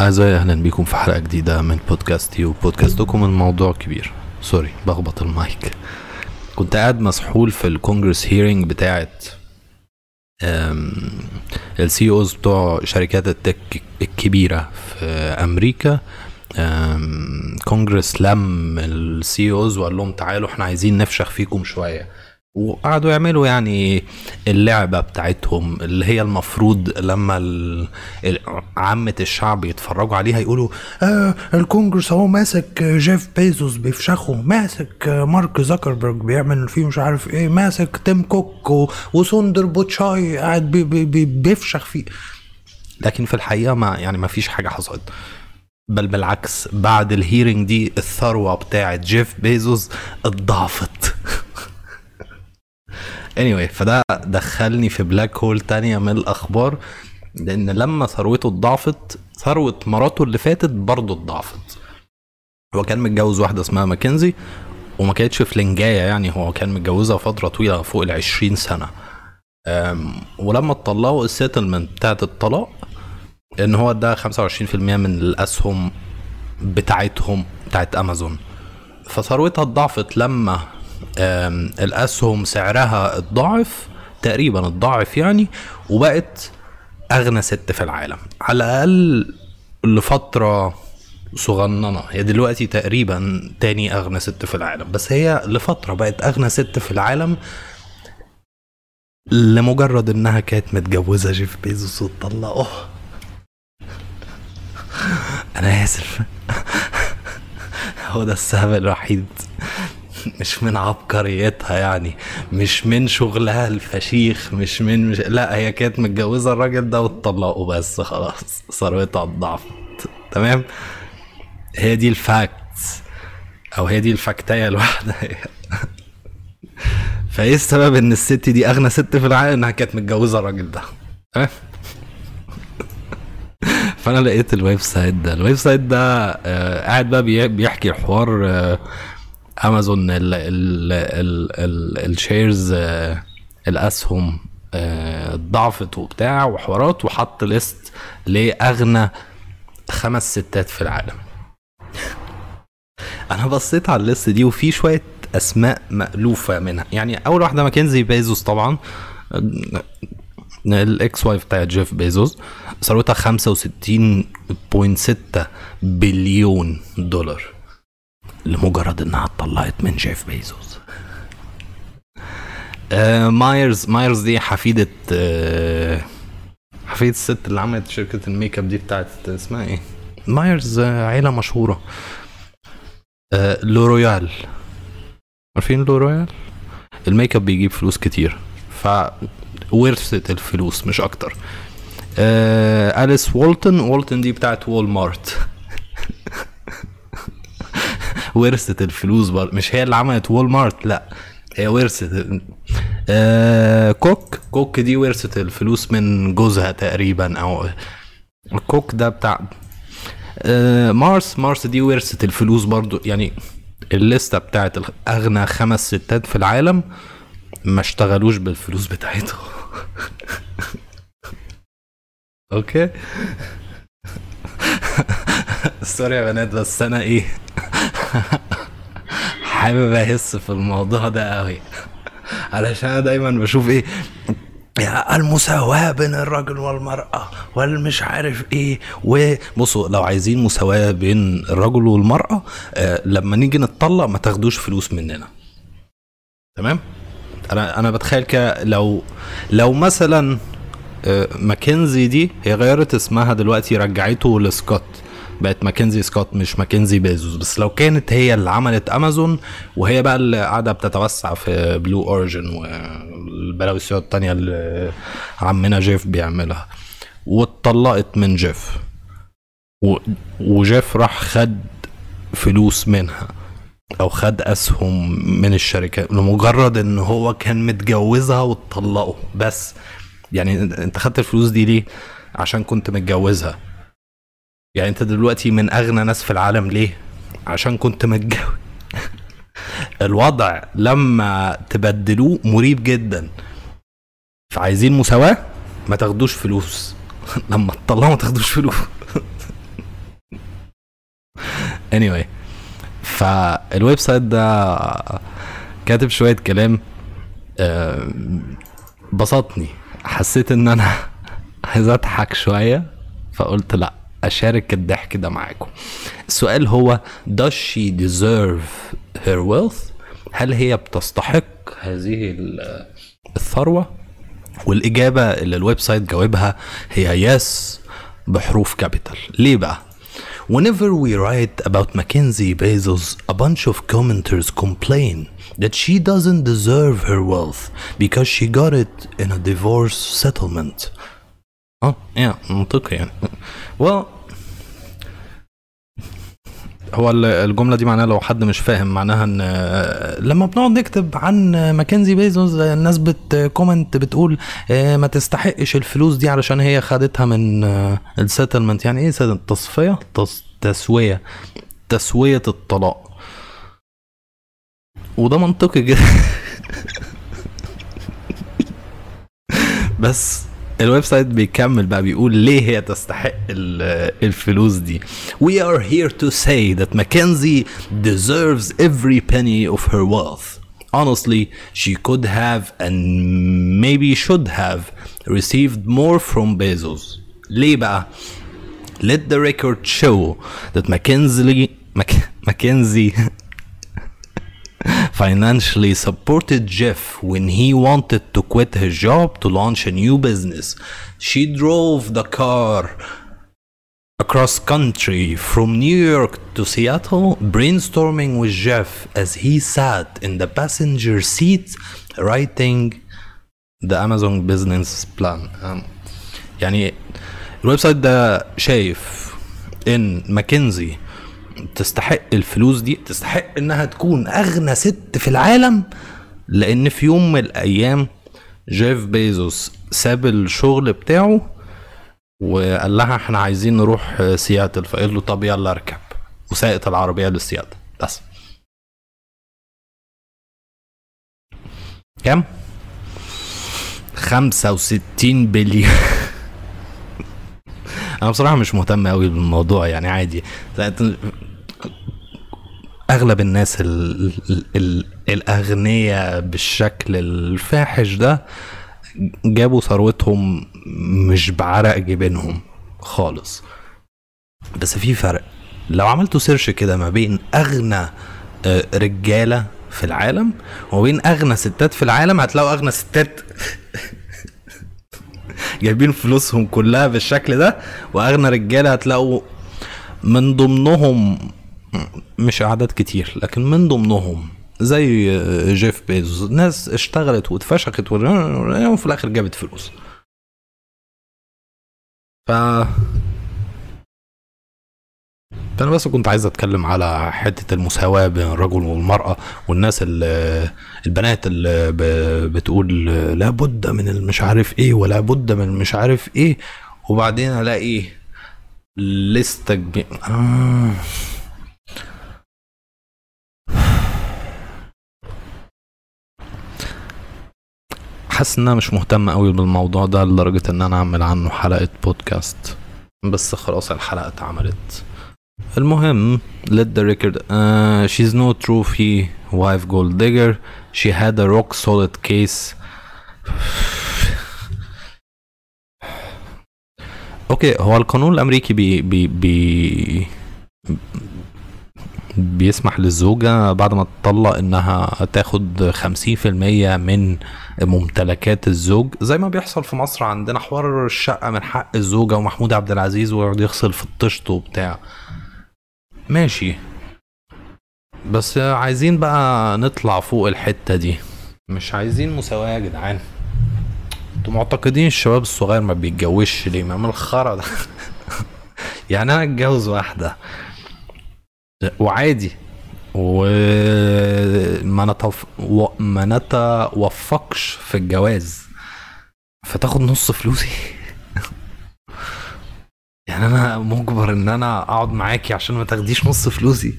أعزائي أهلا بكم في حلقة جديدة من بودكاستي وبودكاستكم الموضوع كبير. sorry بخبط المايك. كنت قاعد مسحول في الكونجرس hearing بتاعت ال CEOs بتوع شركات ال tech الكبيرة في أمريكا. كونجرس لم ال CEOs وقال لهم تعالوا إحنا عايزين نفشخ فيكم شوية. وقعدوا يعملوا يعني اللعبة بتاعتهم اللي هي المفروض لما عامة الشعب يتفرجوا عليها يقولوا آه الكونجرس أهو ماسك جيف بيزوس بيفشخه ماسك مارك زكربرج بيعمل فيه مش عارف إيه ماسك تيم كوك وسوندر بوتشاي قاعد بي بي بي بيفشخ فيه. لكن في الحقيقة ما يعني ما فيش حاجة حصلت. بل بالعكس بعد ال hearing دي الثروة بتاعت جيف بيزوس اتضاعفت. anyway فده دخلني في black hole تانية من الأخبار لأن لما ثروته اتضاعفت ثروة مراته اللي فاتت برضه اتضاعفت. هو كان متجوز واحدة اسمها ماكنزي وما كانتش فلنجاية يعني هو كان متجوزها فترة طويلة فوق ال 20 سنة. ولما اتطلقوا السيتلمنت بتاعت الطلاق إن هو اداها 25% من الأسهم بتاعتهم بتاعت امازون فثروتها اتضاعفت لما الأسهم سعرها اتضاعف تقريبا اتضاعف يعني وبقت أغنى ست في العالم. على الأقل لفترة صغننة. هي دلوقتي تقريبا تاني أغنى ست في العالم. بس هي لفترة بقت أغنى ست في العالم لمجرد إنها كانت متجوزة جيف بيزوس واتطلقوا أنا آسف. هو ده السبب الوحيد. مش من عبقريتها يعني مش من شغلها الفشيخ مش من مش لا هي كانت متجوزة الراجل ده واتطلقوا بس خلاص ثروتها اتضاعفت تمام؟ هي دي ال fact أو هي دي ال fact اية الواحدة. فإيه السبب إن الست دي أغنى ست في العالم إنها كانت متجوزة الراجل ده؟ فأنا لقيت ال website ده ال website ده آه قاعد بقى بيحكي حوار آه امازون ال shares الاسهم ضعفت وبتاع وحوارات وحط list لأغنى خمس ستات في العالم. أنا بصيت على ال list دي وفي شوية أسماء مألوفة منها. يعني أول واحدة ماكنزي بيزوس طبعا. ال ex-wife بتاعت جيف بيزوس ثروتها 65.6 بليون دولار. لمجرد إنها اتطلقت من جيف بيزوس. آه مايرز مايرز دي حفيدة آه حفيدة الست اللي عملت شركة الميك أب دي بتاعت اسمها إيه؟ مايرز آه عيلة مشهورة. آه لورويال عارفين لورويال الميك أب بيجيب فلوس كتير ف ورثت الفلوس مش أكتر. آه أليس وولتون وولتون دي بتاعت وول مارت ورثت الفلوس بر... مش هي اللي عملت وول مارت لا هي ورثت آه كوك. كوك دي ورثت الفلوس من جوزها تقريبا أو كوك ده بتاع آه مارس. مارس دي ورثت الفلوس برضو يعني ال list ة بتاعت أغنى خمس ستات في العالم ما اشتغلوش بالفلوس بتاعتهم. okay؟ sorry يا بنات بس أنا إيه؟ حابب احس في الموضوع ده قوي علشان أنا دايما بشوف إيه المساواة بين الرجل والمرأة والمش عارف إيه وبصوا لو عايزين مساواة بين الرجل والمرأة آه لما نيجي نتطلق ما تاخدوش فلوس مننا. تمام؟ أنا أنا بتخيل ك لو لو مثلا آه ماكنزي دي هي غيرت اسمها دلوقتي رجعته لسكوت. بقت ماكنزي سكوت مش ماكنزي بيزوس. بس لو كانت هي اللي عملت أمازون وهي بقى اللي قاعدة بتتوسع في بلو اوريجن والبلاوي السود التانية اللي عمنا جيف بيعملها واتطلقت من جيف. و... وجيف راح خد فلوس منها أو خد أسهم من الشركة لمجرد إن هو كان متجوزها واتطلقوا. بس يعني أنت خدت الفلوس دي ليه؟ عشان كنت متجوزها. يعني انت دلوقتي من اغنى ناس في العالم ليه؟ عشان كنت متجوز. الوضع لما تبدلوه مريب جدا. فعايزين مساواة؟ ما تاخدوش فلوس. لما تطلعوا ما تاخدوش فلوس. Anyway. فال website ده كاتب شوية كلام بسطني. حسيت إن أنا عايز أضحك شوية فقلت لأ. اشارك الضحك ده معاكم السؤال هو does she deserve her wealth هل هي بتستحق هذه ال- الثروه والاجابه اللي الويب سايت جاوبها هي يس بحروف كابيتال ليه بقى Whenever we write about Mackenzie Bezos, a bunch of commenters complain that she doesn't deserve her wealth because she got it in a divorce settlement. آه yeah, منطقي يعني. Well هو ال- الجملة دي معناها لو حد مش فاهم معناها إن آه، لما بنقعد نكتب عن آه، ماكنزي بيزوس آه، الناس بت comment بتقول آه، ما تستحقش الفلوس دي علشان هي خدتها من ال settlement يعني إيه settlement؟ تصفية؟ تص- تسوية. تسوية الطلاق. وده منطقي جدا. بس ال website بيكمل بقى بيقول ليه هي تستحق ال- الفلوس دي We are here to say that Mackenzie deserves every penny of her wealth Honestly, she could have and maybe should have received more from Bezos. ليه بقى؟ Let the record show that Mackenzie Mac- Mackenzie financially supported Jeff when he wanted to quit his job to launch a new business. She drove the car across country from New York to Seattle, brainstorming with Jeff as he sat in the passenger seat writing the Amazon business plan. Um, يعني الويب سايت ده شايف ان ماكنزي تستحق الفلوس دي تستحق إنها تكون أغنى ست في العالم لأن في يوم من الأيام جيف بيزوس ساب الشغل بتاعه وقال لها إحنا عايزين نروح سياتل فقال له طب يلا أركب. وساقت العربية لسياتل بس. كام؟ 65 بليون. أنا بصراحة مش مهتم قوي بالموضوع يعني عادي. أغلب الناس ال ال ال الاغنياء بالشكل الفاحش ده جابوا ثروتهم مش بعرق جبينهم خالص. بس في فرق. لو عملتوا سيرش كده ما بين أغنى آه، رجالة في العالم وما بين أغنى ستات في العالم هتلاقوا أغنى ستات جايبين فلوسهم كلها بالشكل ده وأغنى رجالة هتلاقوا من ضمنهم مش اعداد كتير لكن من ضمنهم زي جيف بيزوس ناس اشتغلت واتفشخت وفي الآخر جابت فلوس ف فأنا بس كنت عايز أتكلم على حتة المساواة بين الرجل والمرأة والناس اللي البنات اللي بتقول لابد من المش عارف إيه ولا بد من مش عارف إيه وبعدين ألاقي لستة كبيرة آه. حاسس إن أنا مش مهتم قوي بالموضوع ده لدرجة إن أنا أعمل عنه حلقة بودكاست بس خلاص الحلقة اتعملت. المهم let the record uh, she's no trophy wife gold digger. She had a rock solid case. okay هو القانون الأمريكي بي بي بي بيسمح للزوجة بعد ما تطلق إنها تاخد 50% من ممتلكات الزوج. زي ما بيحصل في مصر عندنا حوار الشقة من حق الزوجة ومحمود عبد العزيز ويقعد يغسل في الطشت وبتاع. ماشي. بس عايزين بقى نطلع فوق الحتة دي. مش عايزين مساواة يا جدعان. أنتوا معتقدين الشباب الصغير ما بيتجوزش ليه؟ ما من الخرا ده. يعني أنا أتجوز واحدة. وعادي. وما نتف... و... ما نتوفقش في الجواز. فتاخد نص فلوسي. يعني أنا مجبر إن أنا أقعد معاكي عشان ما تاخديش نص فلوسي.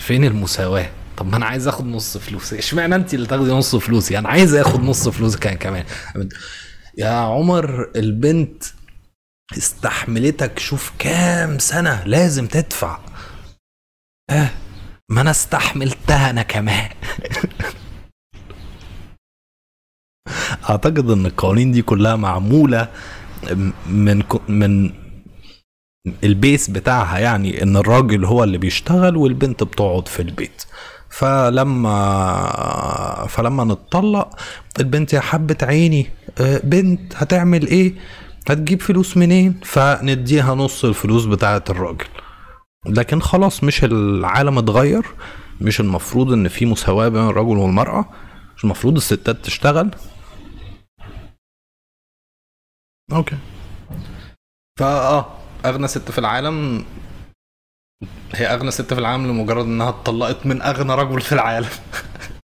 فين المساواة؟ طب ما أنا عايز آخد نص فلوسي. إشمعنى انت اللي تاخدي نص فلوسي؟ أنا عايز آخد نص فلوسي كان كمان. يا عمر البنت استحملتك. شوف كام سنة لازم تدفع. أه ما أنا استحملتها أنا كمان. أعتقد إن القوانين دي كلها معمولة من من البيس بتاعها يعني إن الراجل هو اللي بيشتغل والبنت بتقعد في البيت. فلما فلما نتطلق البنت يا حبة عيني آه، بنت هتعمل إيه؟ هتجيب فلوس منين؟ فنديها نص الفلوس بتاعة الراجل. لكن خلاص مش العالم اتغير مش المفروض إن في مساواة بين الرجل والمرأة مش المفروض الستات تشتغل. أوكي. فا آه أغنى ست في العالم. هي أغنى ست في العالم لمجرد إنها اتطلقت من أغنى رجل في العالم.